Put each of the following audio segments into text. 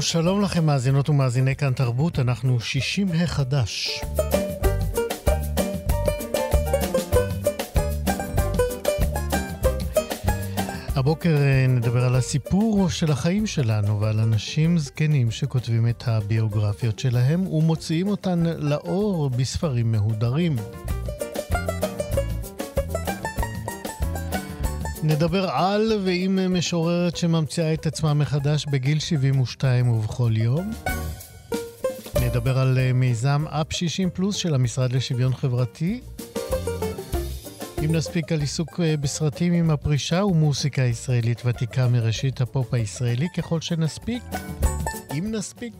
שלום, שלום לכם מאזינות ומאזיני כאן תרבות, אנחנו 60 החדש. הבוקר אה, נדבר על הסיפור של החיים שלנו ועל אנשים זקנים שכותבים את הביוגרפיות שלהם ומוציאים אותן לאור בספרים מהודרים. נדבר על ועם משוררת שממציאה את עצמה מחדש בגיל 72 ובכל יום. נדבר על אה, מיזם אפ 60 פלוס של המשרד לשוויון חברתי. אם נספיק על עיסוק אה, בסרטים עם הפרישה ומוסיקה ישראלית ותיקה מראשית הפופ הישראלי ככל שנספיק. אם נספיק.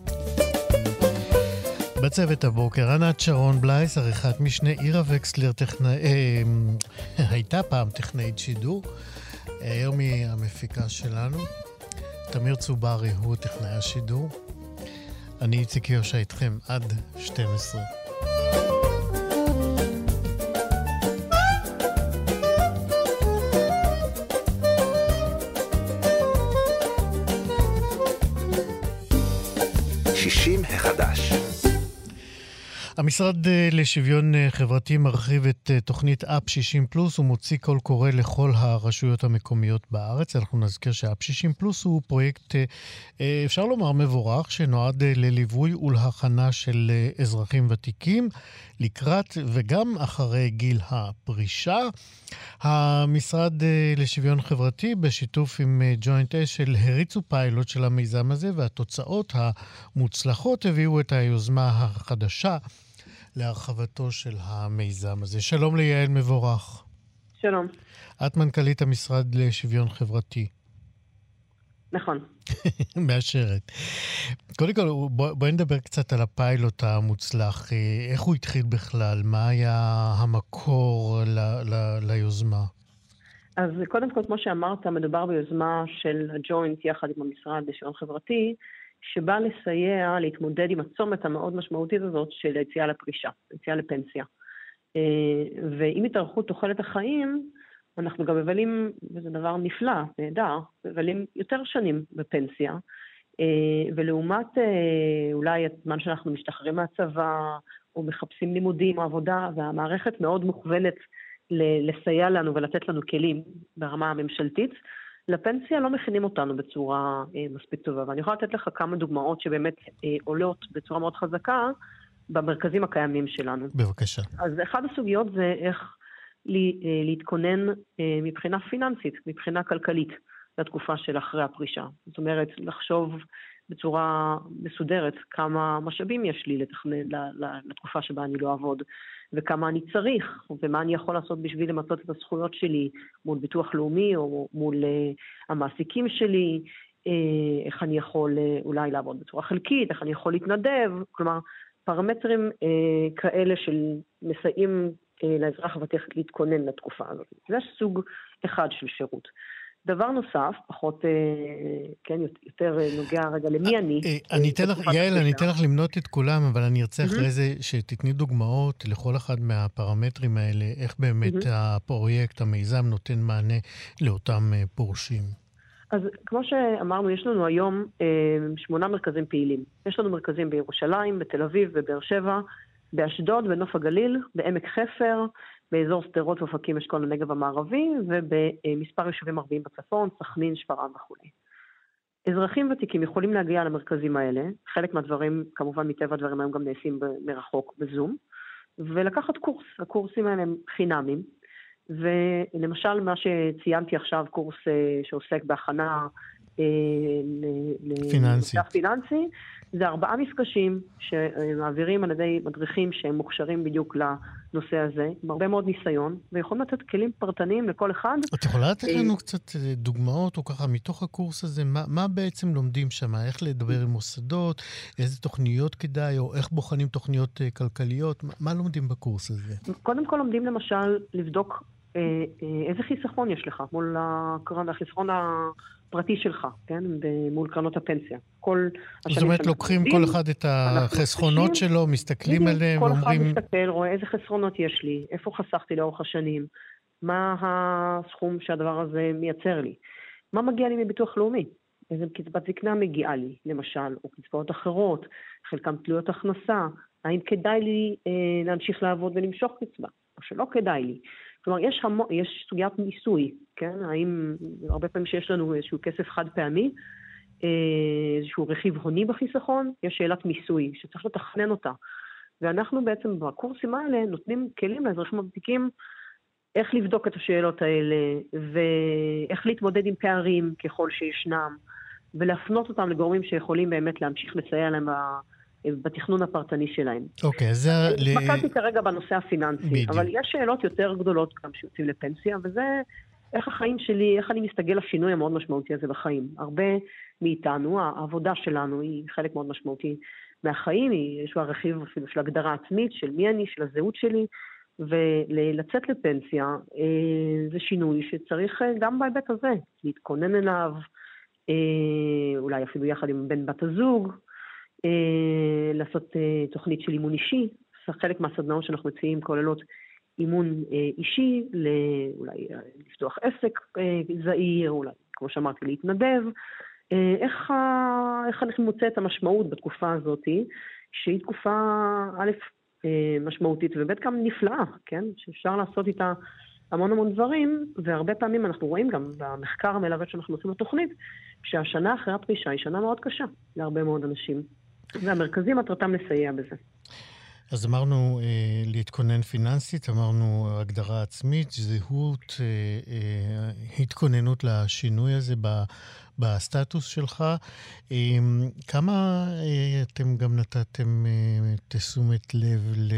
בצוות הבוקר, ענת שרון בלייס, עריכת משנה, עירה וקסלר, טכנא... אה, הייתה פעם טכנאית שידור. היום היא המפיקה שלנו. תמיר צוברי הוא טכנאי השידור. אני איציק יושע איתכם עד 12. המשרד אה, לשוויון אה, חברתי מרחיב את אה, תוכנית אפ 60 פלוס ומוציא קול קורא לכל הרשויות המקומיות בארץ. אנחנו נזכיר שאפ 60 פלוס הוא פרויקט, אפשר לומר, מבורך, שנועד לליווי ולהכנה של אזרחים ותיקים לקראת וגם אחרי גיל הפרישה. המשרד לשוויון חברתי, בשיתוף עם ג'וינט אשל, הריצו פיילוט של המיזם הזה, והתוצאות המוצלחות הביאו את היוזמה החדשה. להרחבתו של המיזם הזה. שלום ליעל מבורך. שלום. את מנכ"לית המשרד לשוויון חברתי. נכון. מאשרת. קודם כל, בואי נדבר קצת על הפיילוט המוצלח. איך הוא התחיל בכלל? מה היה המקור ל, ל, ליוזמה? אז קודם כל, כמו שאמרת, מדובר ביוזמה של הג'וינט יחד עם המשרד לשוויון חברתי, שבא לסייע להתמודד עם הצומת המאוד משמעותית הזאת של היציאה לפרישה, היציאה לפנסיה. אה, ועם התארכות תוחלת החיים, אנחנו גם מבלים, וזה דבר נפלא, נהדר, מבלים יותר שנים בפנסיה, אה, ולעומת אה, אולי הזמן שאנחנו משתחררים מהצבא, או מחפשים לימודים או עבודה, והמערכת מאוד מוכוונת לסייע לנו ולתת לנו כלים ברמה הממשלתית, לפנסיה לא מכינים אותנו בצורה אה, מספיק טובה, ואני יכולה לתת לך כמה דוגמאות שבאמת אה, עולות בצורה מאוד חזקה במרכזים הקיימים שלנו. בבקשה. אז אחת הסוגיות זה איך לי, אה, להתכונן אה, מבחינה פיננסית, מבחינה כלכלית, לתקופה של אחרי הפרישה. זאת אומרת, לחשוב בצורה מסודרת כמה משאבים יש לי לתכנן לתקופה שבה אני לא אעבוד, וכמה אני צריך, ומה אני יכול לעשות בשביל למצות את הזכויות שלי מול ביטוח לאומי או מול uh, המעסיקים שלי, uh, איך אני יכול uh, אולי לעבוד בצורה חלקית, איך אני יכול להתנדב, כלומר, פרמטרים uh, כאלה של מסייעים uh, לאזרח הוותיק להתכונן לתקופה הזאת. זה סוג אחד של שירות. דבר נוסף, פחות, אה, כן, יותר אה, נוגע רגע למי אני. אה, אני אתן לך, יעל, אני אתן לך למנות את כולם, אבל אני ארצה אחרי זה שתתני דוגמאות לכל אחד מהפרמטרים האלה, איך באמת הפרויקט, המיזם, נותן מענה לאותם פורשים. אז כמו שאמרנו, יש לנו היום שמונה מרכזים פעילים. יש לנו מרכזים בירושלים, בתל אביב, בבאר שבע, באשדוד, בנוף הגליל, בעמק חפר, באזור שדרות ואופקים אשכול הנגב המערבי, ובמספר יישובים ערביים בצפון, סכנין, שפרעם וכולי. אזרחים ותיקים יכולים להגיע למרכזים האלה, חלק מהדברים, כמובן מטבע הדברים היום גם נעשים מרחוק, בזום, ולקחת קורס. הקורסים האלה הם חינמים, ולמשל מה שציינתי עכשיו, קורס אה, שעוסק בהכנה פיננסי. פיננסי, זה ארבעה מפגשים שמעבירים על ידי מדריכים שהם מוכשרים בדיוק לנושא הזה, עם הרבה מאוד ניסיון, ויכולים לתת כלים פרטניים לכל אחד. את יכולה לתת אה, לנו קצת אה, דוגמאות, או ככה, מתוך הקורס הזה, מה, מה בעצם לומדים שם? איך לדבר עם מוסדות, איזה תוכניות כדאי, או איך בוחנים תוכניות אה, כלכליות? מה, מה לומדים בקורס הזה? קודם כל לומדים למשל לבדוק איזה חיסכון יש לך מול החיסכון הפרטי שלך, כן? מול קרנות הפנסיה. כל זאת אומרת, לוקחים כל אחד את החסכונות שלו, מסתכלים עליהם ואומרים... כל אחד מסתכל, רואה איזה חסכונות יש לי, איפה חסכתי לאורך השנים, מה הסכום שהדבר הזה מייצר לי, מה מגיע לי מביטוח לאומי, איזה קצבת זקנה מגיעה לי, למשל, או קצבאות אחרות, חלקן תלויות הכנסה, האם כדאי לי אה, להמשיך לעבוד ולמשוך קצבה, או שלא כדאי לי. כלומר, יש, המו, יש סוגיית מיסוי, כן? האם, הרבה פעמים שיש לנו איזשהו כסף חד פעמי, אה, איזשהו רכיב הוני בחיסכון, יש שאלת מיסוי, שצריך לתכנן אותה. ואנחנו בעצם בקורסים האלה נותנים כלים לאזרחים הוותיקים איך לבדוק את השאלות האלה, ואיך להתמודד עם פערים ככל שישנם, ולהפנות אותם לגורמים שיכולים באמת להמשיך לסייע להם בתכנון הפרטני שלהם. אוקיי, אז זה... התמקדתי כרגע בנושא הפיננסי, בדיוק. אבל יש שאלות יותר גדולות גם שיוצאים לפנסיה, וזה איך החיים שלי, איך אני מסתגל לשינוי המאוד משמעותי הזה בחיים. הרבה מאיתנו, העבודה שלנו היא חלק מאוד משמעותי מהחיים, יש בה רכיב אפילו של הגדרה עצמית, של מי אני, של הזהות שלי, ולצאת לפנסיה אה, זה שינוי שצריך אה, גם בהיבט הזה להתכונן אליו, אה, אולי אפילו יחד עם בן בת הזוג, לעשות אה, תוכנית של אימון אישי. חלק מהסדנאות שאנחנו מציעים כוללות אימון אה, אישי, אולי לפתוח עסק זעיר, אולי, כמו שאמרתי, להתנדב. איך, איך אנחנו מוצא את המשמעות בתקופה הזאת, שהיא תקופה, א', משמעותית, וב', גם נפלאה, כן? שאפשר לעשות איתה המון המון דברים, והרבה פעמים אנחנו רואים גם במחקר המלווה שאנחנו עושים בתוכנית, שהשנה אחרי הפרישה היא שנה מאוד קשה להרבה מאוד אנשים. והמרכזים מטרתם לסייע בזה. אז אמרנו אה, להתכונן פיננסית, אמרנו הגדרה עצמית, זהות, אה, אה, התכוננות לשינוי הזה ב, בסטטוס שלך. אה, כמה אה, אתם גם נתתם אה, תשומת לב ל,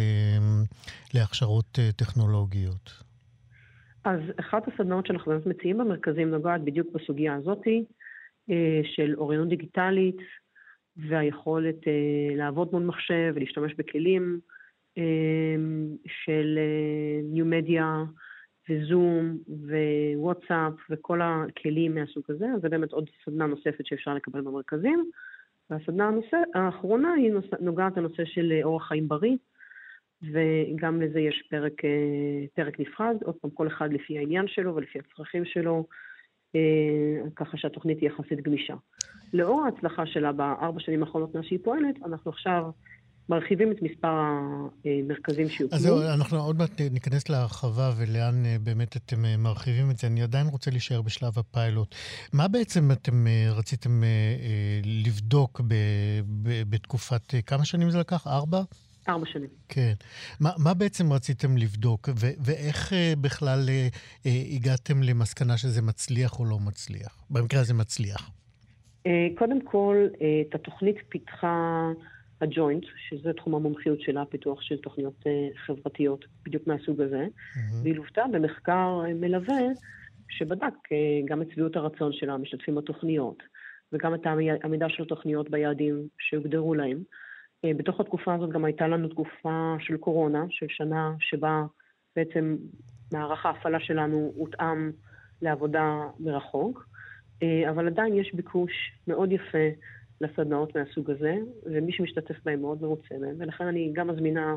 להכשרות אה, טכנולוגיות? אז אחת הסדנאות שאנחנו באמת מציעים במרכזים נוגעת בדיוק בסוגיה הזאתי, אה, של אוריינות דיגיטלית, והיכולת uh, לעבוד מול מחשב ולהשתמש בכלים uh, של ניו מדיה וזום ווואטסאפ וכל הכלים מהסוג הזה, זה באמת עוד סדנה נוספת שאפשר לקבל במרכזים. והסדנה הנושא, האחרונה היא נושא, נוגעת לנושא של אה, אורח חיים בריא, וגם לזה יש פרק, פרק נפרד, עוד פעם, כל אחד לפי העניין שלו ולפי הצרכים שלו, ככה שהתוכנית היא יחסית גמישה. לאור ההצלחה שלה בארבע שנים האחרונות מאז שהיא פועלת, אנחנו עכשיו מרחיבים את מספר המרכזים שיוקמו. אז זהו, אנחנו עוד מעט ניכנס להרחבה ולאן אה, באמת אתם אה, מרחיבים את זה. אני עדיין רוצה להישאר בשלב הפיילוט. מה בעצם אתם אה, רציתם לבדוק בתקופת, כמה שנים זה לקח? ארבע? ארבע שנים. כן. מה, מה בעצם רציתם לבדוק, ו- ואיך בכלל הגעתם למסקנה שזה מצליח או לא מצליח? במקרה הזה מצליח. אה, קודם כל, אה, את התוכנית פיתחה הג'וינט, שזה תחום המומחיות שלה, פיתוח של תוכניות אה, חברתיות בדיוק מהסוג הזה, mm-hmm. והיא לוותה במחקר מלווה שבדק גם את שביעות הרצון של המשתתפים בתוכניות, וגם את העמידה של התוכניות ביעדים שהוגדרו להם. בתוך התקופה הזאת גם הייתה לנו תקופה של קורונה, של שנה שבה בעצם מערך ההפעלה שלנו הותאם לעבודה מרחוק. אה, אבל עדיין יש ביקוש מאוד יפה לסדנאות מהסוג הזה, ומי שמשתתף בהם מאוד מרוצה מהם, ולכן אני גם מזמינה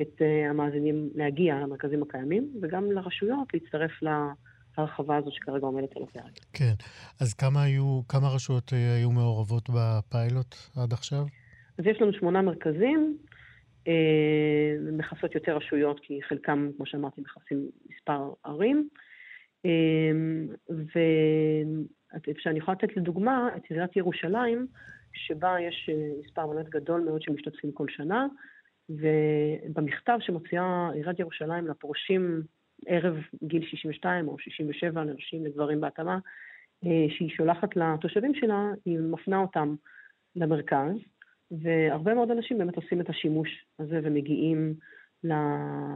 את אה, המאזינים להגיע למרכזים הקיימים, וגם לרשויות להצטרף להרחבה הזאת שכרגע עומדת על הפרק. כן, אז כמה היו, כמה רשויות אה, היו מעורבות בפיילוט עד עכשיו? אז יש לנו שמונה מרכזים, מכסות יותר רשויות, כי חלקם, כמו שאמרתי, מכסים מספר ערים. ו... שאני יכולה לתת לדוגמה את עיריית ירושלים, שבה יש אה, מספר באמת גדול מאוד שמשתתפים כל שנה, ובמכתב שמוציאה עיריית ירושלים לפורשים ערב גיל 62 או 67 לנשים, לגברים בהתאמה, אה, שהיא שולחת לתושבים שלה, היא מפנה אותם למרכז, והרבה מאוד אנשים באמת עושים את השימוש הזה ומגיעים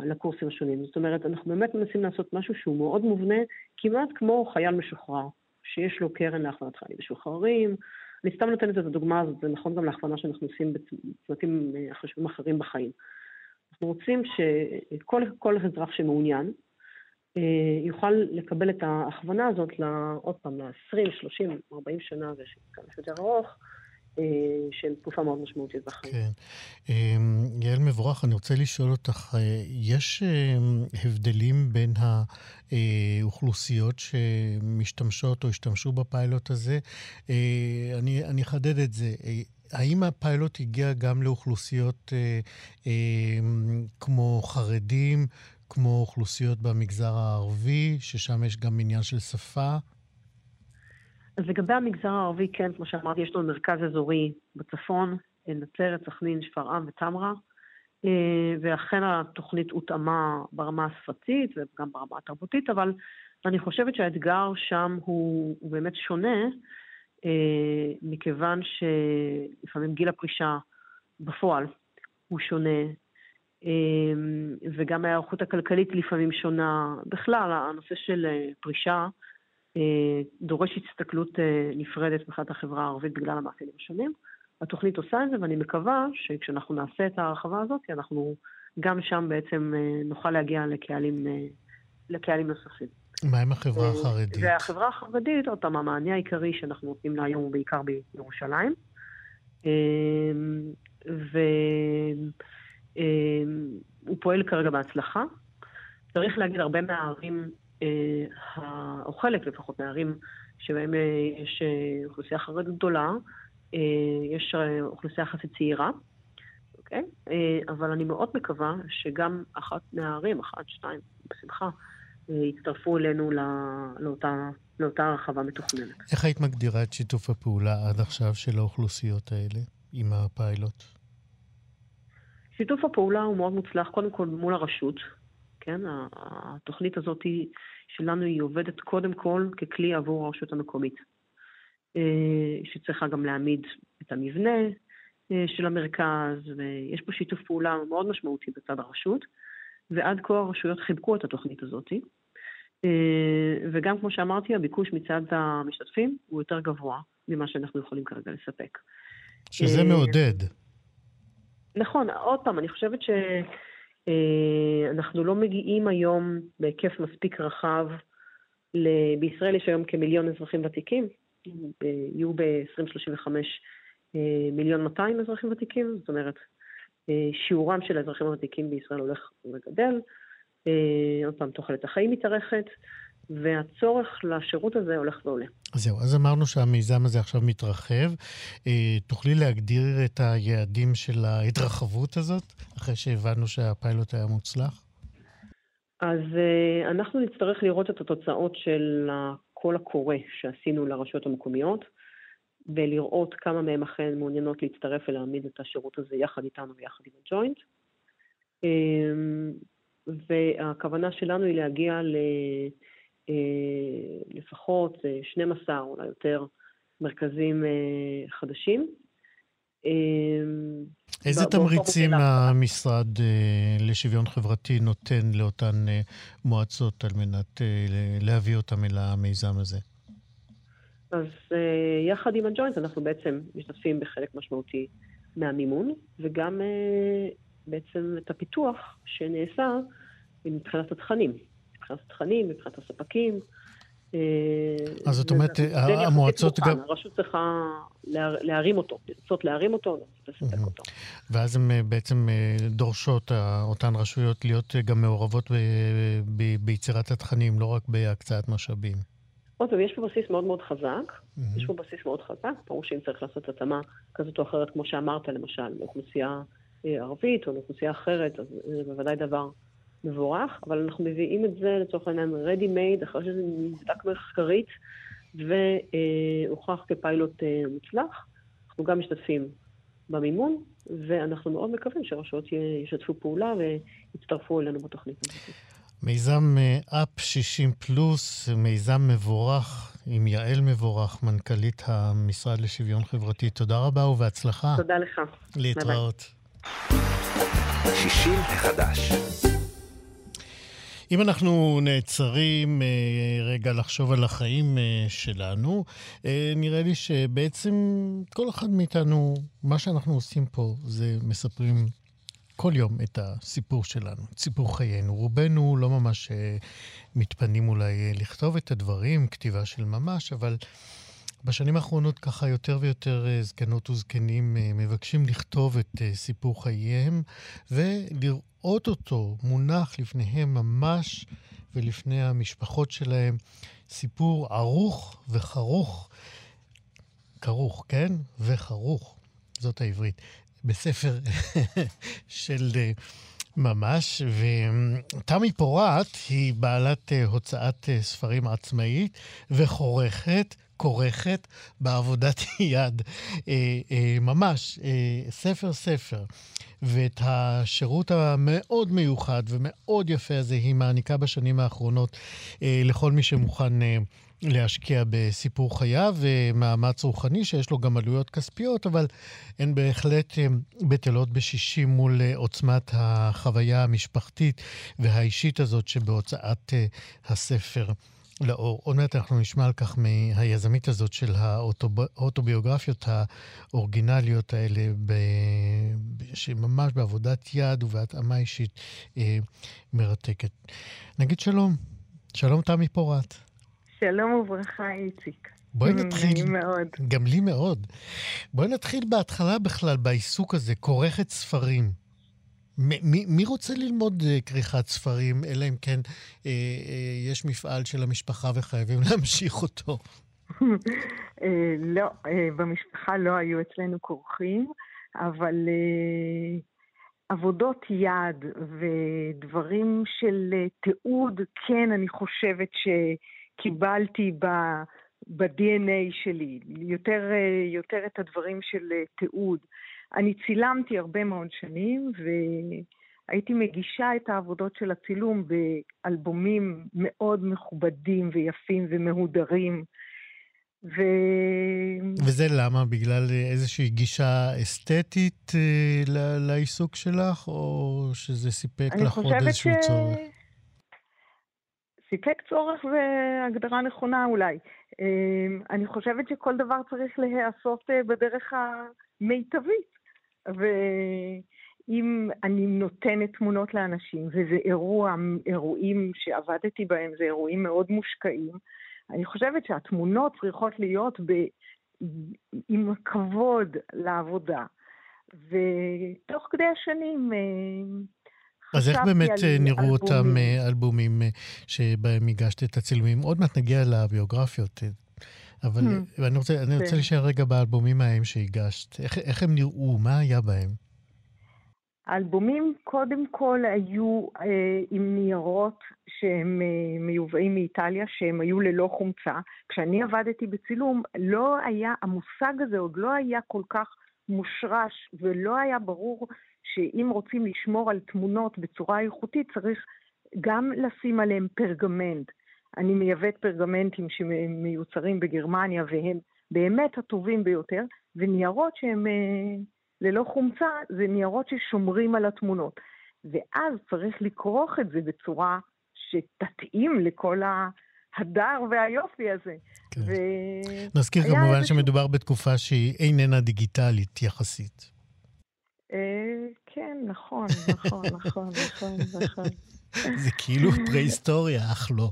לקורסים השונים. זאת אומרת, אנחנו באמת מנסים לעשות משהו שהוא מאוד מובנה, כמעט כמו חייל משוחרר, שיש לו קרן להכוונת חיילים משוחררים. אני סתם נותנת את הדוגמה הזאת, זה נכון גם להכוונה שאנחנו עושים בצמתים אה, חשובים אחרים בחיים. אנחנו רוצים שכל אזרח שמעוניין אה, יוכל לקבל את ההכוונה הזאת, עוד פעם, ל-20, 30, 40 שנה, זה כמה שיותר ארוך, של תקופה מאוד משמעותית בחיים. כן. אמ, יעל מבורך, אני רוצה לשאול אותך, אה, יש אמ, הבדלים בין האוכלוסיות שמשתמשות או השתמשו בפיילוט הזה? אה, אני אחדד את זה. האם הפיילוט הגיע גם לאוכלוסיות אמ, כמו חרדים, כמו אוכלוסיות במגזר הערבי, ששם יש גם עניין של שפה? אז לגבי המגזר הערבי, כן, כמו שאמרתי, יש לנו מרכז אזורי בצפון, נצרת, סכנין, שפרעם וטמרה, אה, ואכן התוכנית הותאמה ברמה השפתית וגם ברמה התרבותית, אבל אני חושבת שהאתגר שם הוא, הוא באמת שונה, אה, מכיוון שלפעמים גיל הפרישה בפועל הוא שונה, אה, וגם ההיערכות הכלכלית לפעמים שונה. בכלל, הנושא של פרישה, אה, דורש הסתכלות אה, נפרדת מבחינת החברה הערבית בגלל המאפיינים השונים. התוכנית עושה את זה, ואני מקווה שכשאנחנו נעשה את ההרחבה הזאת, אנחנו גם שם בעצם אה, נוכל להגיע לקהלים, לקהלים נוספים. מה עם החברה החרדית? והחברה החרדית, עוד פעם, המענה העיקרי שאנחנו נותנים לה היום הוא בעיקר בירושלים. והוא פועל כרגע בהצלחה. צריך להגיד, הרבה מהערים אה, או חלק לפחות מהערים שבהם אה, יש אה, אוכלוסייה חרדית גדולה, יש אוכלוסייה יחסית צעירה, אוקיי? אבל אני מאוד מקווה שגם אחת מהערים, אחת, שתיים, בשמחה, יצטרפו אלינו לאותה, לאותה הרחבה מתוכננת. איך היית מגדירה את שיתוף הפעולה עד עכשיו של האוכלוסיות האלה עם הפיילוט? שיתוף הפעולה הוא מאוד מוצלח, קודם כל מול הרשות, כן? התוכנית הזאת שלנו היא עובדת קודם כל ככלי עבור הרשות המקומית, אה, שצריכה גם להעמיד את המבנה אה, של המרכז, ויש פה שיתוף פעולה מאוד משמעותי בצד הרשות, ועד כה הרשויות חיבקו את התוכנית הזאת. אה, וגם, כמו שאמרתי, הביקוש מצד המשתתפים הוא יותר גבוה ממה שאנחנו יכולים כרגע לספק. שזה מעודד. נכון, עוד פעם, אני חושבת ש... אה, אנחנו לא מגיעים היום בהיקף מספיק רחב. ל... בישראל יש היום כמיליון אזרחים ותיקים, יהיו ב-2035 אה, מיליון 200 אזרחים ותיקים, זאת אומרת, אה, שיעורם של האזרחים הוותיקים בישראל הולך וגדל. עוד פעם, תוחלת החיים מתארכת, והצורך לשירות הזה הולך ועולה. זהו, אז אמרנו שהמיזם הזה עכשיו מתרחב. אה, תוכלי להגדיר את היעדים של ההתרחבות הזאת, אחרי שהבנו שהפיילוט היה מוצלח? אז אה, אנחנו נצטרך לראות את התוצאות של הקול הקורא שעשינו לרשויות המקומיות, ולראות כמה מהן אכן מעוניינות להצטרף ולהעמיד את השירות הזה יחד איתנו ויחד עם הג'וינט. אה, והכוונה שלנו היא להגיע ל... אה, לפחות 12, אה, אולי יותר, מרכזים אה, חדשים. איזה תמריצים המשרד לשוויון חברתי נותן לאותן מועצות על מנת להביא אותם אל המיזם הזה? אז יחד עם הג'וינט אנחנו בעצם משתתפים בחלק משמעותי מהמימון, וגם בעצם את הפיתוח שנעשה מבחינת התכנים. מבחינת התכנים, מבחינת הספקים. אה, אז זאת אומרת, המועצות גם... הרשות צריכה להרים אותו, לרצות להרים אותו, לספק אותו. ואז הן אה, בעצם אה, דורשות, אותן רשויות, להיות גם מעורבות ביצירת התכנים, לא רק בהקצאת משאבים. עוד פעם, יש פה בסיס מאוד מאוד חזק, יש פה בסיס מאוד חזק, ברור שאם צריך לעשות התאמה כזאת או אחרת, כמו שאמרת, למשל, לאוכלוסייה ערבית או לאוכלוסייה אחרת, אז זה בוודאי דבר מבורך, אבל אנחנו מביאים את זה לצורך העניין ready made, אחרי שזה נבדק מחקרית והוכח כפיילוט אה, מוצלח. אנחנו גם משתתפים במימון, ואנחנו מאוד מקווים שהרשויות ישתפו פעולה ויצטרפו אלינו בתוכנית הזאת. מיזם אפ אה, 60 פלוס, מיזם מבורך, עם יעל מבורך, מנכ"לית המשרד לשוויון חברתי. תודה רבה ובהצלחה. תודה לך. להתראות. 60 החדש. אם אנחנו נעצרים אה, רגע לחשוב על החיים אה, שלנו, אה, נראה לי שבעצם כל אחד מאיתנו, מה שאנחנו עושים פה זה מספרים כל יום את הסיפור שלנו, את סיפור חיינו. רובנו לא ממש מתפנים אולי לכתוב את הדברים, כתיבה של ממש, אבל בשנים האחרונות ככה יותר ויותר זקנות וזקנים מבקשים לכתוב את סיפור חייהם ולראות לראות אותו מונח לפניהם ממש ולפני המשפחות שלהם. סיפור ערוך וחרוך, כרוך, כן? וחרוך, זאת העברית, בספר של אה, ממש. ותמי פורת היא בעלת אה, הוצאת אה, ספרים עצמאית וחורכת. כורכת בעבודת יד, ממש, ספר-ספר. ואת השירות המאוד מיוחד ומאוד יפה הזה היא מעניקה בשנים האחרונות אה, לכל מי שמוכן אה, להשקיע בסיפור חייו ומאמץ רוחני שיש לו גם עלויות כספיות, אבל הן בהחלט אה, בטלות בשישים מול אה, עוצמת החוויה המשפחתית והאישית הזאת שבהוצאת אה, הספר. לאור. עוד מעט אנחנו נשמע על כך מהיזמית הזאת של האוטוביוגרפיות האורגינליות האלה, ב... שממש בעבודת יד ובהתאמה אישית אה, מרתקת. נגיד שלום. שלום תמי פורת. שלום וברכה, איציק. בואי נתחיל. מאוד. גם לי מאוד. בואי נתחיל בהתחלה בכלל בעיסוק הזה, כורכת ספרים. מי, מי רוצה ללמוד אה, כריכת ספרים, אלא אם כן אה, אה, יש מפעל של המשפחה וחייבים להמשיך אותו? אה, לא, אה, במשפחה לא היו אצלנו כורכים, אבל עבודות יד ודברים של תיעוד, כן, אני חושבת שקיבלתי ב... ב-DNA שלי, יותר, יותר את הדברים של תיעוד. אני צילמתי הרבה מאוד שנים, והייתי מגישה את העבודות של הצילום באלבומים מאוד מכובדים ויפים ומהודרים. ו... וזה למה? בגלל איזושהי גישה אסתטית אה, לעיסוק שלך, או שזה סיפק לך עוד איזשהו ש... צורך? סיפק צורך זה הגדרה נכונה אולי. אה, אני חושבת שכל דבר צריך להיעשות אה, בדרך המיטבית. ואם אני נותנת תמונות לאנשים, וזה אירוע, אירועים שעבדתי בהם, זה אירועים מאוד מושקעים, אני חושבת שהתמונות צריכות להיות ב... עם כבוד לעבודה. ותוך כדי השנים... אה, אז איך באמת אה, נראו אותם אה, אלבומים שבהם הגשת את הצילומים? עוד מעט נגיע לביוגרפיות, אבל hmm. אני רוצה, אני רוצה כן. להישאר רגע באלבומים ההם שהגשת. איך, איך הם נראו? מה היה בהם? האלבומים קודם כל היו אה, עם ניירות שהם אה, מיובאים מאיטליה, שהם היו ללא חומצה. כשאני עבדתי בצילום, לא היה, המושג הזה עוד לא היה כל כך מושרש, ולא היה ברור שאם רוצים לשמור על תמונות בצורה איכותית, צריך גם לשים עליהם פרגמנט. אני מייבאת פרגמנטים שמיוצרים בגרמניה והם באמת הטובים ביותר, וניירות שהם אה, ללא חומצה זה ניירות ששומרים על התמונות. ואז צריך לכרוך את זה בצורה שתתאים לכל ההדר והיופי הזה. כן. ו... נזכיר כמובן איזה... שמדובר בתקופה שהיא איננה דיגיטלית יחסית. אה, כן, נכון, נכון, נכון, נכון, נכון. זה כאילו פרה-היסטוריה, אך לא.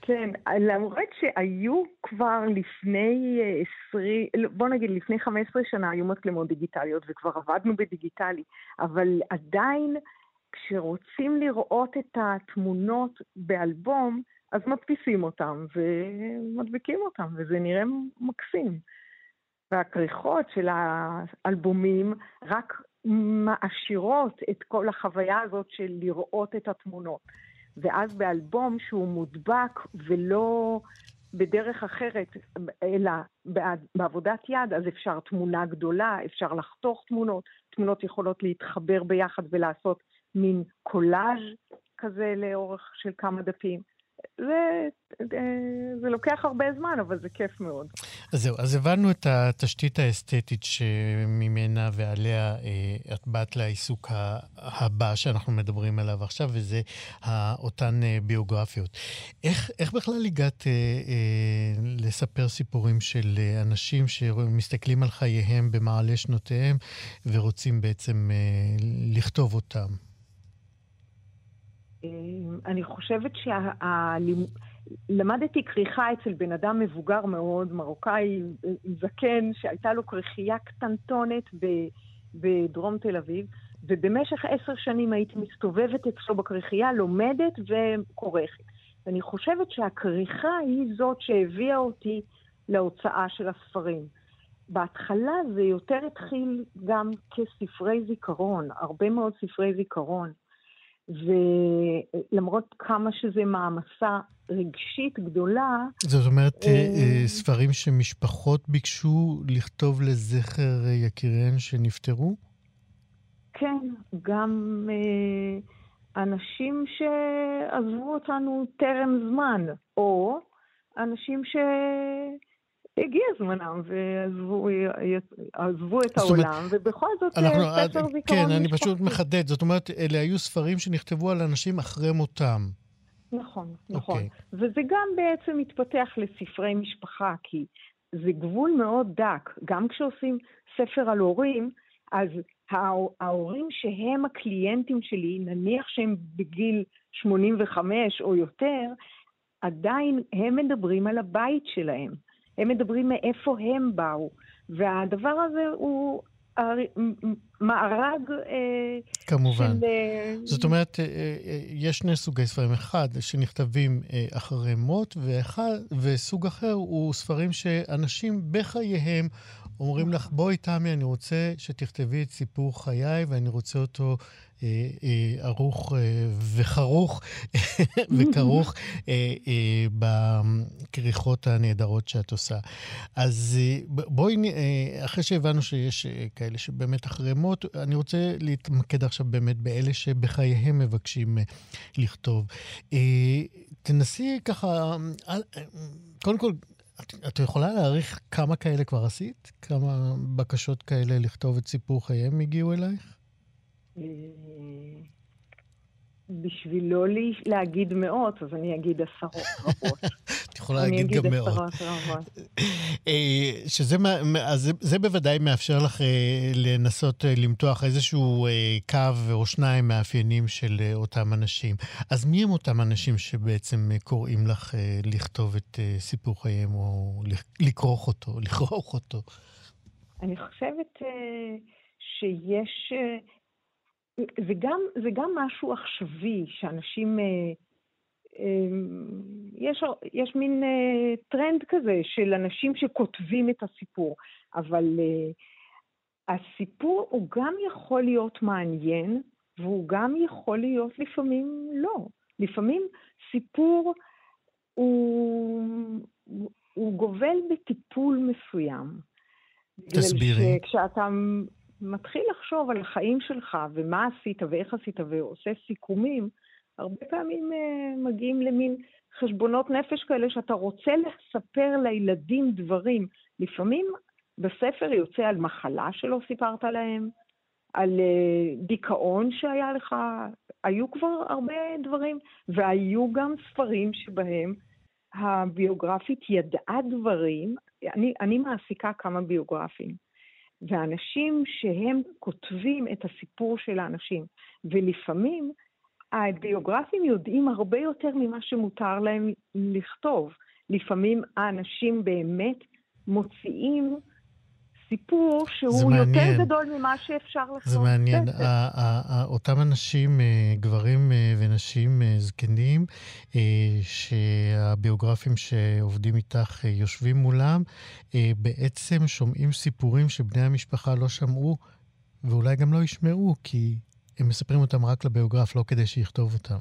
כן, למרות שהיו כבר לפני 20, לא, בוא נגיד לפני 15 שנה היו מצלמות דיגיטליות וכבר עבדנו בדיגיטלי, אבל עדיין כשרוצים לראות את התמונות באלבום, אז מדפיסים אותם ומדביקים אותם, וזה נראה מקסים. והכריכות של האלבומים רק מעשירות את כל החוויה הזאת של לראות את התמונות. ואז באלבום שהוא מודבק ולא בדרך אחרת, אלא בעבודת יד, אז אפשר תמונה גדולה, אפשר לחתוך תמונות, תמונות יכולות להתחבר ביחד ולעשות מין קולאז' כזה לאורך של כמה דפים. זה, זה לוקח הרבה זמן, אבל זה כיף מאוד. אז זהו, אז הבנו את התשתית האסתטית שממנה ועליה אה, את באת לעיסוק הבא שאנחנו מדברים עליו עכשיו, וזה אותן אה, ביוגרפיות. איך, איך בכלל הגעת אה, אה, לספר סיפורים של אה, אנשים שמסתכלים על חייהם במעלה שנותיהם ורוצים בעצם אה, לכתוב אותם? אמ, אני חושבת שלמדתי כריכה אצל בן אדם מבוגר מאוד, מרוקאי זקן, שהייתה לו כריכייה קטנטונת בדרום תל אביב, ובמשך עשר שנים הייתי מסתובבת אצלו בכריכייה, לומדת וכורכת. ואני חושבת שהכריכה היא זאת שהביאה אותי להוצאה של הספרים. בהתחלה זה יותר התחיל גם כספרי זיכרון, הרבה מאוד ספרי זיכרון. ולמרות כמה שזה מעמסה רגשית גדולה... זאת אומרת, אה, אה, ספרים שמשפחות ביקשו לכתוב לזכר יקיריהן שנפטרו? כן, גם אה, אנשים שעזבו אותנו טרם זמן, או אנשים ש... הגיע זמנם ועזבו את העולם, ובכל זאת אנחנו, ספר זיכרון משפחתי. כן, אני פשוט מחדד. זאת אומרת, אלה היו ספרים שנכתבו על אנשים אחרי מותם. נכון, נכון. Okay. אוקיי. וזה גם בעצם מתפתח לספרי משפחה, כי זה גבול מאוד דק. גם כשעושים ספר על הורים, אז ההורים שהם הקליינטים שלי, נניח שהם בגיל 85 או יותר, עדיין הם מדברים על הבית שלהם. הם מדברים מאיפה הם באו. והדבר הזה הוא מארג אה, כמובן. של... אה, זאת אומרת, אה, יש שני סוגי ספרים. אחד, שנכתבים אחרי מות, ואחד, וסוג אחר הוא ספרים שאנשים בחייהם אומרים לך, בואי, תמי, אני רוצה שתכתבי את סיפור חיי, ואני רוצה אותו אה, אה, ערוך אה, וכרוך, וכרוך בכריכות הנהדרות שאת עושה. אז בואי, אחרי שהבנו שיש כאלה שבאמת אחרי מות, אני רוצה להתמקד עכשיו באמת באלה שבחייהם מבקשים לכתוב. תנסי ככה, קודם כל, את, את יכולה להעריך כמה כאלה כבר עשית? כמה בקשות כאלה לכתוב את סיפור חייהם הגיעו אלייך? אה, בשביל לא להגיד מאות, אז אני אגיד עשרות רבות. את יכולה להגיד גם מאות. אני אגיד עשרות רבות. אה, שזה אז זה בוודאי מאפשר לך אה, לנסות למתוח איזשהו קו או שניים מאפיינים של אותם אנשים. אז מי הם אותם אנשים שבעצם קוראים לך לכתוב את סיפור חייהם או לכרוך אותו, לכרוך אותו? אני חושבת שיש... זה גם, זה גם משהו עכשווי, שאנשים... אה, אה, יש, יש מין אה, טרנד כזה של אנשים שכותבים את הסיפור, אבל הסיפור הוא גם יכול להיות מעניין, והוא גם יכול להיות לפעמים לא. לפעמים סיפור הוא, הוא גובל בטיפול מסוים. תסבירי. כשאתה מתחיל לחשוב על החיים שלך ומה עשית ואיך עשית ועושה סיכומים, הרבה פעמים uh, מגיעים למין חשבונות נפש כאלה שאתה רוצה לספר לילדים דברים. לפעמים בספר יוצא על מחלה שלא סיפרת להם, על uh, דיכאון שהיה לך, היו כבר הרבה דברים, והיו גם ספרים שבהם הביוגרפית ידעה דברים, אני, אני מעסיקה כמה ביוגרפים. ואנשים שהם כותבים את הסיפור של האנשים, ולפעמים הביוגרפים יודעים הרבה יותר ממה שמותר להם לכתוב. לפעמים האנשים באמת מוציאים סיפור שהוא יותר גדול ממה שאפשר לכתוב. זה מעניין. אותם אנשים, אה, גברים אה, ונשים אה, זקנים, שהביוגרפים שעובדים איתך יושבים מולם, בעצם שומעים סיפורים שבני המשפחה לא שמעו ואולי גם לא ישמעו, כי הם מספרים אותם רק לביוגרף, לא כדי שיכתוב אותם.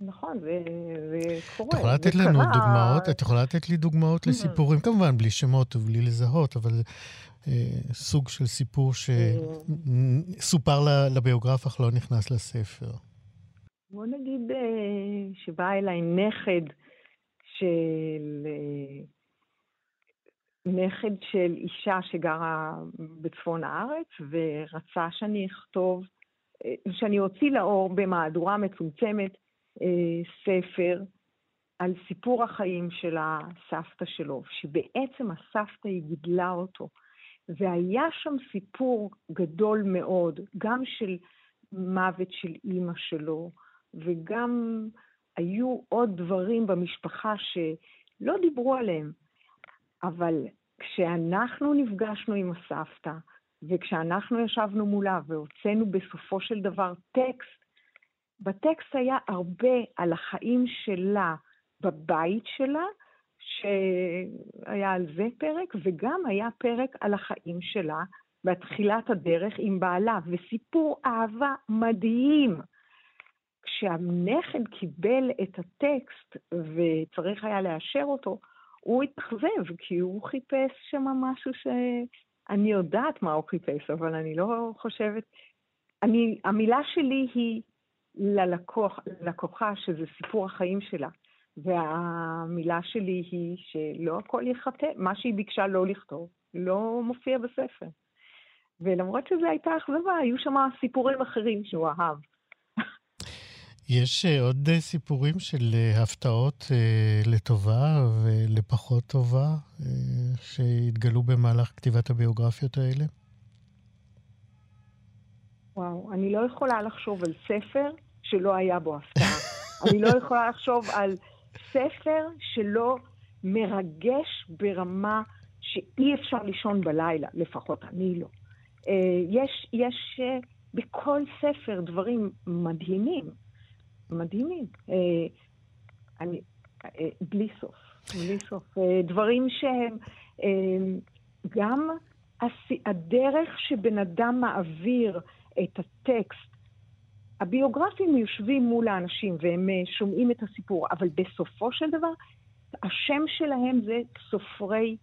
נכון, זה, קורה. את יכולה לתת לנו קרה... דוגמאות? את יכולה לתת לי דוגמאות לסיפורים, כמובן בלי שמות ובלי לזהות, אבל אה, סוג של סיפור שסופר לביוגרף אך לא נכנס לספר. בוא נגיד שבא אליי נכד של... נכד של אישה שגרה בצפון הארץ, ורצה שאני אכתוב, שאני אוציא לאור במהדורה מצומצמת ספר על סיפור החיים של הסבתא שלו, שבעצם הסבתא היא גידלה אותו. והיה שם סיפור גדול מאוד, גם של מוות של אימא שלו, וגם היו עוד דברים במשפחה שלא דיברו עליהם. אבל כשאנחנו נפגשנו עם הסבתא, וכשאנחנו ישבנו מולה והוצאנו בסופו של דבר טקסט, בטקסט היה הרבה על החיים שלה בבית שלה, שהיה על זה פרק, וגם היה פרק על החיים שלה בתחילת הדרך עם בעלה, וסיפור אהבה מדהים. כשהנכד קיבל את הטקסט וצריך היה לאשר אותו, הוא התאכזב, כי הוא חיפש שם משהו שאני יודעת מה הוא חיפש, אבל אני לא חושבת... אני, המילה שלי היא ללקוח, ללקוחה, שזה סיפור החיים שלה. והמילה שלי היא שלא הכל ייחטא, מה שהיא ביקשה לא לכתוב, לא מופיע בספר. ולמרות שזו הייתה אכזבה, היו שם סיפורים אחרים שהוא אהב. יש אה, עוד אה, סיפורים של אה, הפתעות לטובה ולפחות טובה שהתגלו במהלך כתיבת הביוגרפיות האלה? וואו, אני לא יכולה לחשוב על ספר שלא היה בו הפתעה. אני לא יכולה לחשוב על ספר שלא מרגש ברמה שאי אפשר לישון בלילה, לפחות אני לא. יש, יש בכל ספר דברים מדהימים. מדהימים. אה, אני, אה, בלי סוף, בלי סוף. אה, דברים שהם גם הדרך שבן אדם מעביר את הטקסט, הביוגרפים יושבים מול האנשים והם שומעים את הסיפור, אבל בסופו של דבר, השם שלהם זה סופרי,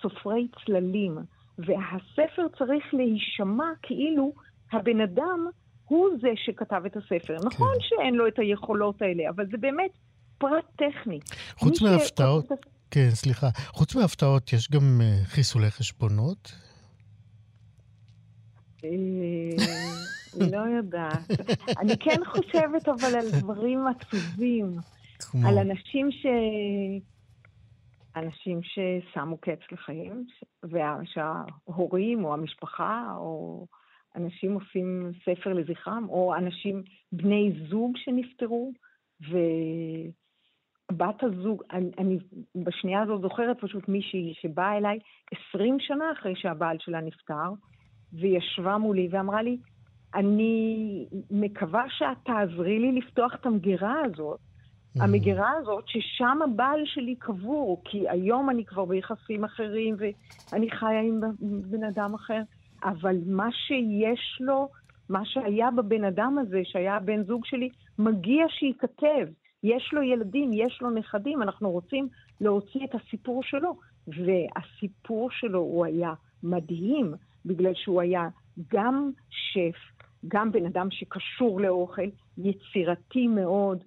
סופרי צללים, והספר צריך להישמע כאילו הבן אדם הוא זה שכתב את הספר. כן. נכון שאין לו את היכולות האלה, אבל זה באמת פרט טכני. חוץ מהפתעות, ש... כן, סליחה. חוץ מהפתעות, יש גם uh, חיסולי חשבונות? אה, לא יודעת. אני כן חושבת אבל על דברים עצובים. כמו? על אנשים ש... אנשים ששמו קץ לחיים, ושההורים או המשפחה או אנשים עושים ספר לזכרם, או אנשים, בני זוג שנפטרו, ובת הזוג, אני, אני בשנייה הזאת זוכרת פשוט מישהי שבאה אליי 20 שנה אחרי שהבעל שלה נפטר, וישבה מולי ואמרה לי, אני מקווה שאת תעזרי לי לפתוח את המגירה הזאת. Mm. המגירה הזאת, ששם הבעל שלי קבור, כי היום אני כבר ביחסים אחרים ואני חיה עם בן אדם אחר. אבל מה שיש לו, מה שהיה בבן אדם הזה, שהיה הבן זוג שלי, מגיע שייכתב. יש לו ילדים, יש לו נכדים, אנחנו רוצים להוציא את הסיפור שלו. והסיפור שלו הוא היה מדהים, בגלל שהוא היה גם שף, גם בן אדם שקשור לאוכל, יצירתי מאוד,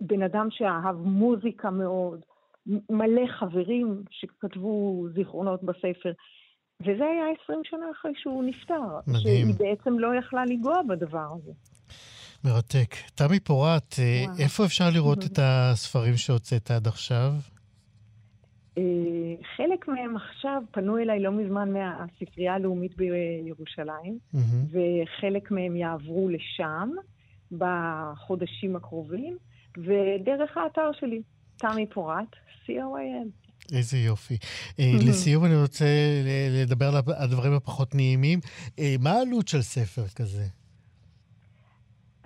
בן אדם שאהב מוזיקה מאוד, מלא חברים שכתבו זיכרונות בספר. וזה היה 20 שנה אחרי שהוא נפטר. מדהים. שהיא בעצם לא יכלה לנגוע בדבר הזה. מרתק. תמי פורת, אה, וואו. איפה אפשר לראות את הספרים שהוצאת עד עכשיו? אה, חלק מהם עכשיו פנו אליי לא מזמן מהספרייה הלאומית בירושלים, mm-hmm. וחלק מהם יעברו לשם בחודשים הקרובים, ודרך האתר שלי, תמי פורת, co.il. איזה יופי. אה, לסיום אני רוצה לדבר על הדברים הפחות נעימים. אה, מה העלות של ספר כזה?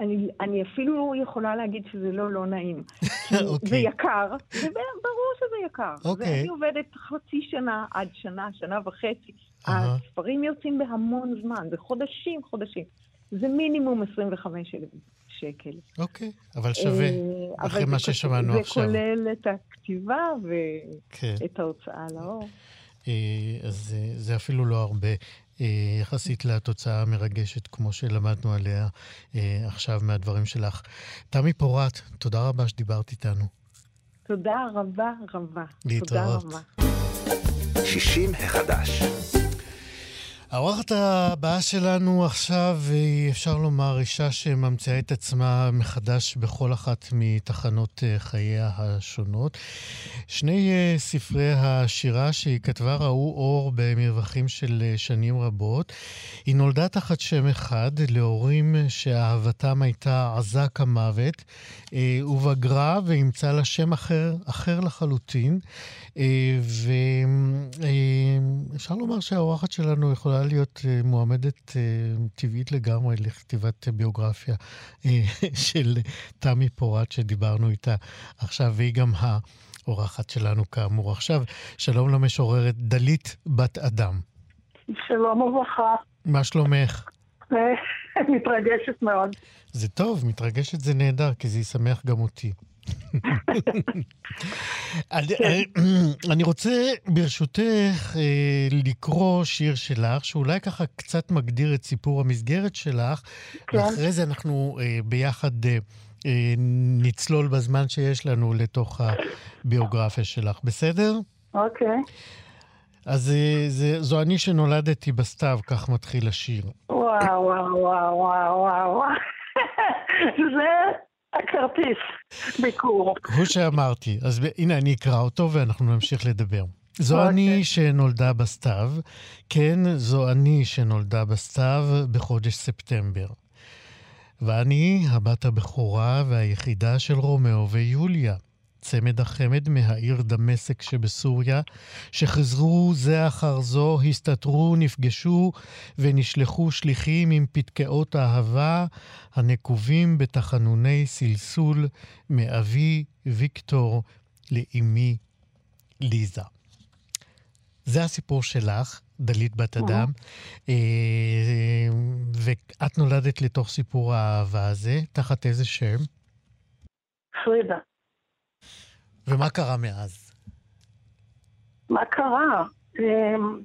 אני, אני אפילו יכולה להגיד שזה לא לא נעים. okay. זה יקר, זה ברור שזה יקר. Okay. אוקיי. אני עובדת חצי שנה עד שנה, שנה וחצי. Uh-huh. הספרים יוצאים בהמון זמן, בחודשים, חודשים. זה מינימום 25,000 שקל. אוקיי, אבל שווה, אה, אחרי מה ששמענו זה עכשיו. זה כולל את הכתיבה ואת כן. ההוצאה לאור. אה, אז זה אפילו לא הרבה. יחסית לתוצאה המרגשת, כמו שלמדנו עליה עכשיו מהדברים שלך. תמי פורת, תודה רבה שדיברת איתנו. תודה רבה רבה. להתראות. תודה רבה. 60 החדש. האורחת הבאה שלנו עכשיו היא, אפשר לומר, אישה שממציאה את עצמה מחדש בכל אחת מתחנות אה, חייה השונות. שני אה, ספרי השירה שהיא כתבה ראו אור במרווחים של אה, שנים רבות. היא נולדה תחת שם אחד להורים שאהבתם הייתה עזה כמוות, ובגרה ואימצה לה שם אחר, אחר לחלוטין. ואפשר לומר שהאורחת שלנו יכולה להיות מועמדת טבעית לגמרי לכתיבת ביוגרפיה של תמי פורת, שדיברנו איתה עכשיו, והיא גם האורחת שלנו כאמור. עכשיו, שלום למשוררת דלית בת אדם. שלום וברכה. מה שלומך? מתרגשת מאוד. זה טוב, מתרגשת זה נהדר, כי זה ישמח גם אותי. אני רוצה, ברשותך, לקרוא שיר שלך, שאולי ככה קצת מגדיר את סיפור המסגרת שלך, כן. ואחרי זה אנחנו ביחד נצלול בזמן שיש לנו לתוך הביוגרפיה שלך. בסדר? אוקיי. אז זה, זו אני שנולדתי בסתיו, כך מתחיל השיר. וואו, וואו, וואו, וואו, וואו. זה הכרטיס ביקור. הוא שאמרתי. אז הנה, אני אקרא אותו ואנחנו נמשיך לדבר. זו okay. אני שנולדה בסתיו, כן, זו אני שנולדה בסתיו בחודש ספטמבר. ואני הבת הבכורה והיחידה של רומאו ויוליה. צמד החמד מהעיר דמשק שבסוריה, שחזרו זה אחר זו, הסתתרו, נפגשו ונשלחו שליחים עם פתקאות אהבה הנקובים בתחנוני סלסול מאבי ויקטור לאמי ליזה. זה הסיפור שלך, דלית בת אדם, אה, ואת נולדת לתוך סיפור האהבה הזה, תחת איזה שם? פרידה. ומה קרה מאז? מה קרה? אמ,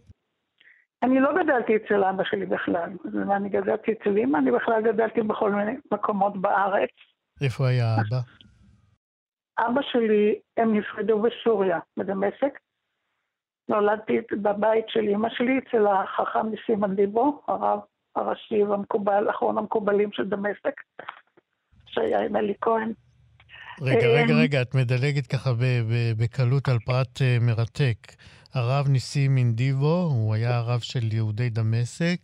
אני לא גדלתי אצל אבא שלי בכלל. אני גדלתי אצל אמא, אני בכלל גדלתי בכל מיני מקומות בארץ. איפה היה אבא? אבא שלי, הם נפרדו בסוריה, בדמשק. נולדתי בבית של אמא שלי, אצל החכם ניסים דיבו, הרב הראשי והמקובל, אחרון המקובלים של דמשק, שהיה עם אלי כהן. רגע, רגע, רגע, את מדלגת ככה בקלות על פרט אה, מרתק. הרב ניסים אינדיבו, הוא היה הרב של יהודי דמשק.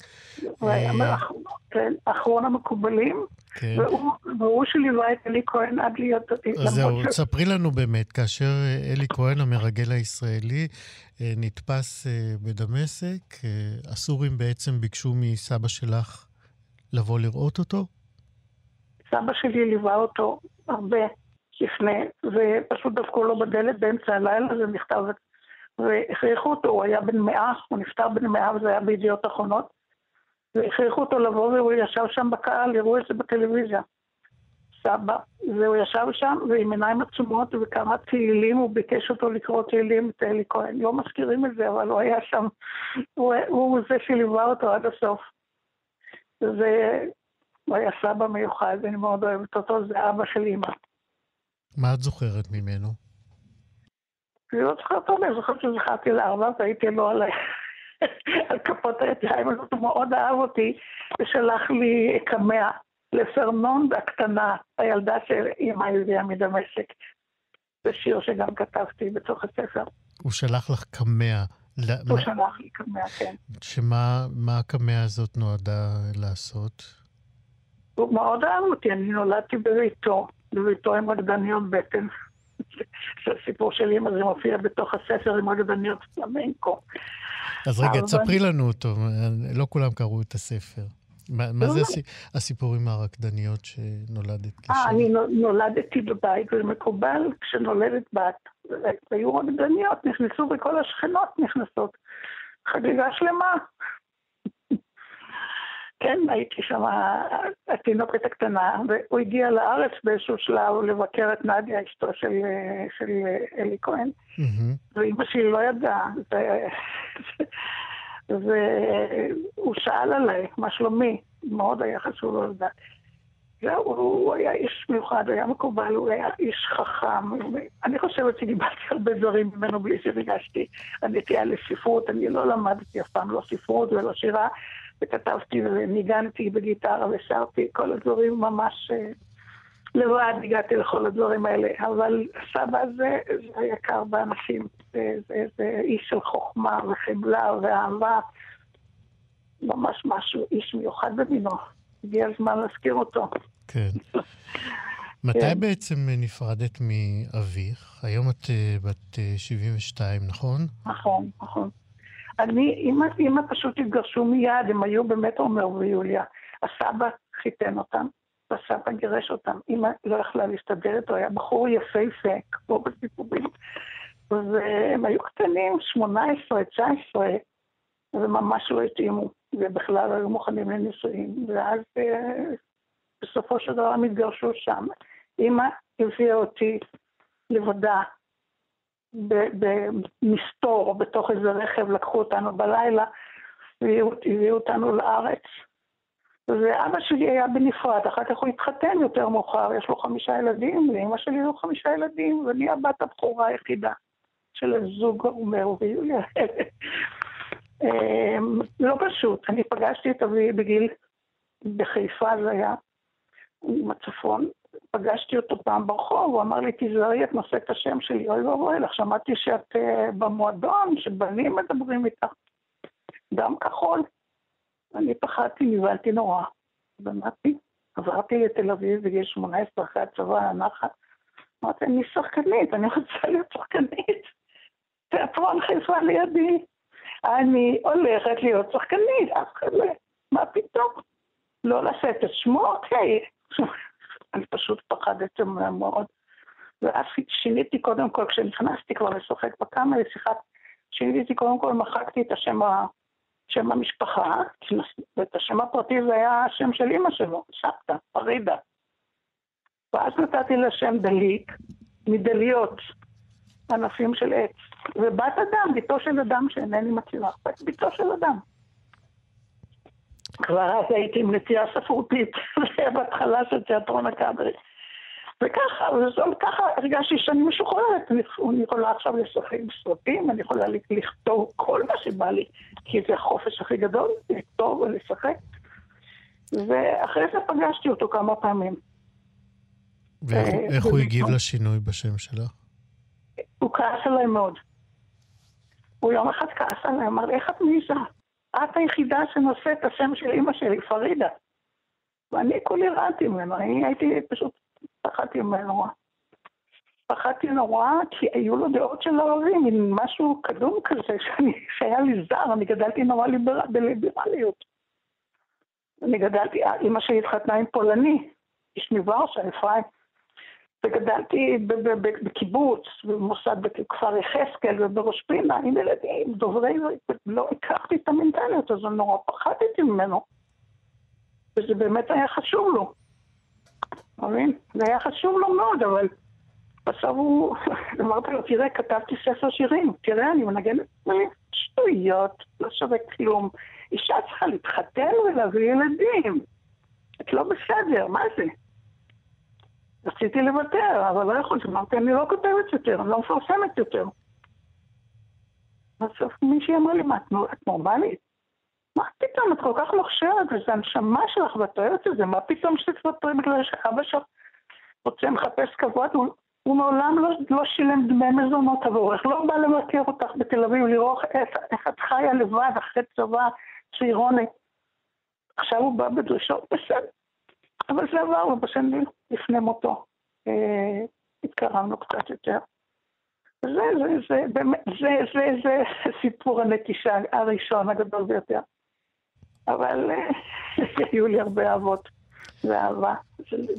אה, כן, אחרון המקובלים. כן. והוא שליווה את אלי כהן עד להיות. אז זהו, ספרי לנו באמת, כאשר אה, אלי כהן, המרגל הישראלי, נתפס בדמשק, הסורים בעצם ביקשו מסבא שלך לבוא לראות אותו? סבא שלי ליווה אותו הרבה. לפני, ופשוט דפקו לו בדלת באמצע הלילה, זה נכתב, והכריחו אותו, הוא היה בן מאה, הוא נפטר בן מאה וזה היה בידיעות אחרונות, והכריחו אותו לבוא והוא ישב שם בקהל, יראו את זה בטלוויזיה. סבא, והוא ישב שם ועם עיניים עצומות וקרא תהילים, הוא ביקש אותו לקרוא תהילים את אלי כהן. לא מזכירים את זה, אבל הוא היה שם, הוא, הוא זה שליווה אותו עד הסוף. זה, היה סבא מיוחד, אני מאוד אוהבת אותו, זה אבא של אימא. מה את זוכרת ממנו? אני לא זוכרת הרבה, אני זוכרת שזכרתי לארבע והייתי לו על, על כפות הידיים, הזאת, הוא מאוד אהב אותי, ושלח לי קמע לפרנונד הקטנה, הילדה של אימא הביאה מדמשק. זה שיר שגם כתבתי בתוך הספר. הוא שלח לך קמע. הוא שלח לי קמע, כן. שמה הקמע הזאת נועדה לעשות? הוא מאוד אהב אותי, אני נולדתי בביתו. עם רקדניות בטן. שהסיפור של אימא זה מופיע בתוך הספר עם רקדניות פלמנקו. אז רגע, תספרי לנו אותו, לא כולם קראו את הספר. מה, מה זה לא. הסיפור עם הרקדניות שנולדת כשם? אה, אני נולדתי בבית, וזה מקובל כשנולדת בת. היו רקדניות, נכנסו וכל השכנות נכנסות. חגיגה שלמה. כן, הייתי שם התינוקת הקטנה, והוא הגיע לארץ באיזשהו שלב לבקר את נדיה, אשתו של, של אלי כהן, mm-hmm. ואימא שלי לא ידעה. והוא שאל עליי, מה שלומי? מאוד היה חשוב לו לדעת. זהו, הוא היה איש מיוחד, הוא היה מקובל, הוא היה איש חכם. אני חושבת שדיברתי הרבה דברים ממנו בלי שהרגשתי הנטייה לספרות. אני לא למדתי אף פעם לא ספרות ולא שירה, וכתבתי וניגנתי בגיטרה ושרתי, כל הדברים ממש אה, לבד הגעתי לכל הדברים האלה. אבל סבא זה, זה היקר באנשים, זה, זה, זה איש של חוכמה וחמלה ואהבה. ממש משהו, איש מיוחד במינו. הגיע הזמן להזכיר אותו. כן. מתי כן. בעצם נפרדת מאביך? היום את uh, בת uh, אה, 72, נכון? נכון, נכון. אני, אמא, אמא פשוט התגרשו מיד, הם היו באמת עומר ויוליה. הסבא חיתן אותם, והסבא גירש אותם. אמא לא יכלה להסתדר איתו, היה בחור יפהפה, כמו בסיפורים. והם היו קטנים, 18, 19, וממש לא התאימו. ובכלל היו מוכנים לנישואים, ואז אה, בסופו של דבר הם התגרשו שם. אימא הביאה אותי לבדה במסתור, או בתוך איזה רכב, לקחו אותנו בלילה, והביאו אותנו לארץ. ואבא שלי היה בנפרד, אחר כך הוא התחתן יותר מאוחר, יש לו חמישה ילדים, לאמא שלי היו חמישה ילדים, ואני הבת הבכורה היחידה של הזוג אומר ויוליה. אמ, לא פשוט. אני פגשתי את אבי בגיל, בחיפה זה היה, בצפון. פגשתי אותו פעם ברחוב, הוא אמר לי, תיזהרי, את נושאת את השם שלי, אוי ואבוי לך, שמעתי שאת uh, במועדון, שבנים מדברים איתך. דם כחול. אני פחדתי, נבהלתי נורא. ואמרתי, עברתי לתל אביב בגיל 18 אחרי הצבא, הנחת. אמרתי, אני שחקנית, אני רוצה להיות שחקנית. תיאטרון חיפה לידי. אני הולכת להיות שחקנית, אף אחד לא... מה פתאום? לא לשאת את שמו? אוקיי. אני פשוט פחדתי מאוד. ואז שיניתי קודם כל, כשנכנסתי כבר לשחק בקאמרי, שיחת, שיניתי קודם כל, מחקתי את השם, ה, שם המשפחה, ואת השם הפרטי זה היה השם של אימא שלו, סבתא, פרידה. ואז נתתי לה שם דליק, מדליות, ענפים של עץ. ובת אדם, ביתו של אדם שאינני מכירה, ביתו של אדם. כבר אז הייתי עם נטייה ספרותית, זה היה בהתחלה של תיאטרון הקאברי. וככה, וככה הרגשתי שאני משוחררת, אני יכולה עכשיו לשחק בסרטים, אני יכולה לכתוב כל מה שבא לי, כי זה החופש הכי גדול, לכתוב ולשחק. ואחרי זה פגשתי אותו כמה פעמים. ואיך הוא הגיב לשינוי בשם שלך? הוא כעס עליי מאוד. הוא יום אחד כעס עליי, אמר לי, איך את מעיזה? את היחידה שנושאת את השם של אימא שלי, פרידה. ואני כולי רעדתי ממנו, אני הייתי פשוט, פחדתי ממנו. פחדתי נורא, כי היו לו דעות של אוהבים, מין משהו קדום כזה, שאני, שהיה לי זר, אני גדלתי נורא ליבר, בליברליות. אני גדלתי, אימא שלי התחתנה עם פולני, איש מוורשה, אפרים. וגדלתי בקיבוץ, במוסד בכפר יחזקאל ובראש פינה, עם ילדים דוברי עברית, לא הכרתי את המנטליות הזו, נורא פחדתי ממנו. וזה באמת היה חשוב לו. מבין? זה היה חשוב לו מאוד, אבל בסוף הוא... אמרתי לו, תראה, כתבתי ספר שירים, תראה, אני מנגנת שטויות, לא שווה כלום. אישה צריכה להתחתן ולהביא ילדים. את לא בסדר, מה זה? רציתי לוותר, אבל לא יכולתי, אמרתי, אני לא כותבת יותר, אני לא מפרסמת יותר. בסוף מישהי אמרה לי, מה, את נורמלית? מה פתאום, את כל כך מוכשרת, וזה הנשמה שלך, ואת אוהבת את זה, מה פתאום שתתוותרי בגלל שאבא שלך רוצה לחפש כבוד? הוא, הוא מעולם לא, לא שילם דמי מזונות עבורך, לא בא לבקר אותך בתל אביב, לראות איך, איך את חיה לבד אחרי צבא צעירונת. עכשיו הוא בא בדרישות, בסדר. אבל זה עבר לו בשנים לפני מותו. אה, התקרבנו קצת יותר. זה, זה, זה, באמת, זה, זה, זה סיפור הנטישה הראשון הגדול ביותר. אבל אה, היו לי הרבה אהבות ואהבה,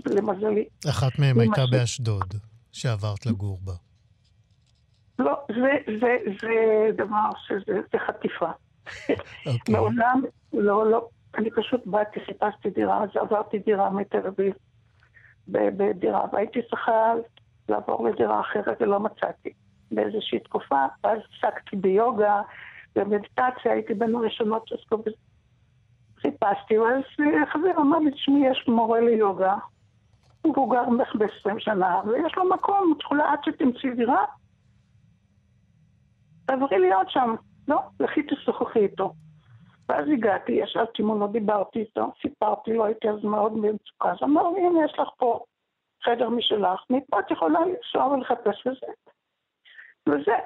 למזלי. אחת מהן הייתה באשדוד, שעברת לגור בה. לא, זה, זה, זה דבר שזה זה חטיפה. Okay. אוקיי. מעולם, לא, לא, אני פשוט באתי, חיפשתי דירה, אז עברתי דירה מתל אביב בדירה, והייתי צריכה לעבור לדירה אחרת ולא מצאתי באיזושהי תקופה, ואז עסקתי ביוגה במדיטציה הייתי בין הראשונות שעסקו בזה. חיפשתי, ואז חבר אמר לי, תשמעי, יש מורה ליוגה, הוא גר בערך ב-20 שנה, ויש לו מקום, את יכולה עד שתמצאי דירה, תעברי להיות שם. לא, לכי תשוחחי איתו. ואז הגעתי, ישבתי מולו, דיברתי איתו, סיפרתי לו, הייתי אז מאוד במצוקה, אז אמר לי, הנה, יש לך פה חדר משלך, מפה את יכולה לנסוע ולחפש וזה. וזה.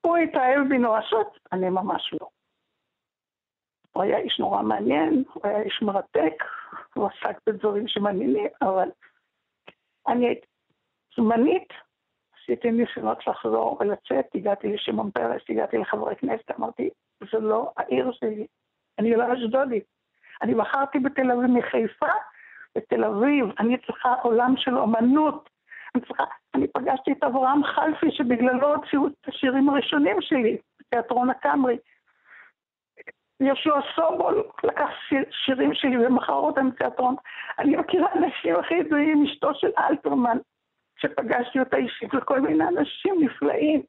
הוא התאהב בי נואשות, אני ממש לא. הוא היה איש נורא מעניין, הוא היה איש מרתק, הוא עסק בדברים שמעניינים, אבל אני הייתי זמנית, עשיתי ניסיונות לחזור ולצאת, הגעתי לשמעון פרס, הגעתי לחברי כנסת, אמרתי, זה לא העיר שלי, אני לא אשדודית. אני בחרתי בתל אביב מחיפה, בתל אביב, אני צריכה עולם של אומנות. אני צריכה, אני פגשתי את אברהם חלפי שבגללו הוציאו את השירים הראשונים שלי, בתיאטרון הקאמרי. יהושע סובול לקח שיר, שירים שלי ומכר אותם בתיאטרון. אני מכירה אנשים הכי ידועים, אשתו של אלתרמן, שפגשתי אותה אישית, וכל מיני אנשים נפלאים.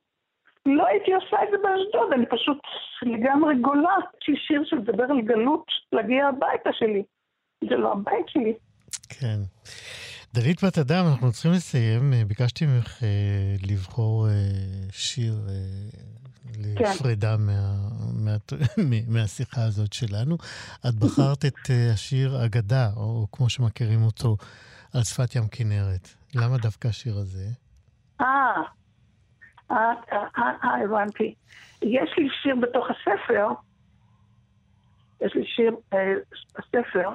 לא הייתי עושה את זה באשדוד, אני פשוט לגמרי גולה. יש לי שיר שמדבר על גלות, להגיע הביתה שלי. זה לא הבית שלי. כן. דלית בת אדם, אנחנו צריכים לסיים. ביקשתי ממך אה, לבחור אה, שיר אה, כן. לפרידה מה, מה, מהשיחה הזאת שלנו. את בחרת את אה, השיר אגדה, או כמו שמכירים אותו, על שפת ים כנרת. למה דווקא השיר הזה? אה, אה, אה, אה, הבנתי. יש לי שיר בתוך הספר, יש לי שיר אה, בספר,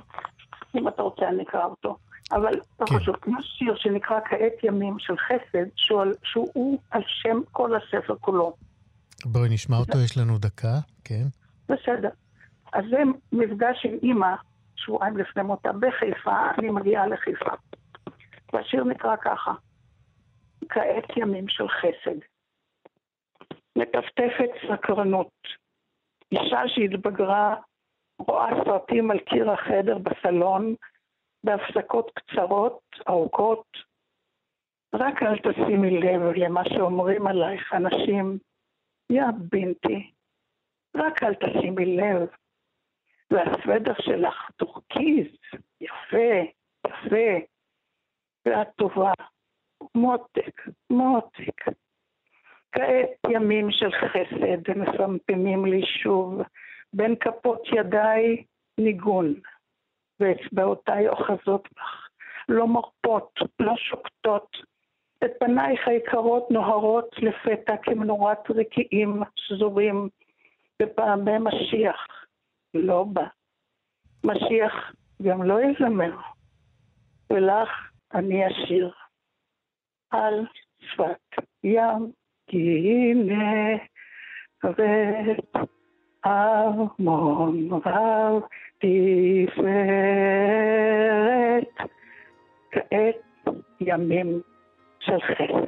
אם אתה רוצה אני אקרא אותו, אבל לא כן. חשוב, יש שיר שנקרא כעת ימים של חסד, שהוא על שם כל הספר כולו. בואי נשמע אותו, יש לנו דקה, כן. בסדר. אז זה מפגש עם אימא, שבועיים לפני מותה בחיפה, אני מגיעה לחיפה. והשיר נקרא ככה, כעת ימים של חסד. מטפטפת סקרנות. אישה שהתבגרה רואה סרטים על קיר החדר בסלון, בהפסקות קצרות, ארוכות. רק אל תשימי לב למה שאומרים עלייך אנשים, يا بنتي, רק אל תשימי לב. והסוודר שלך טורקיז, יפה, יפה, ואת טובה. מותק, מותק. ימים של חסד מפמפמים לי שוב, בין כפות ידיי ניגון, ואצבעותיי אוחזות בך, לא מרפות, לא שוקטות. את פנייך היקרות נוהרות לפתע כמנורת רקיעים שזורים בפעמי משיח. לא בא. משיח גם לא יזמר, ולך אני אשיר על שפת ים, כי הנה רד ארמון רב תפארת, כעת ימים של חסד.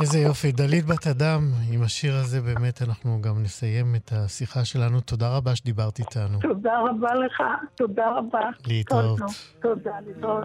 איזה יופי. דלית בת אדם, עם השיר הזה באמת אנחנו גם נסיים את השיחה שלנו. תודה רבה שדיברת איתנו. תודה רבה לך, תודה רבה. להתראות. תודה, להתראות.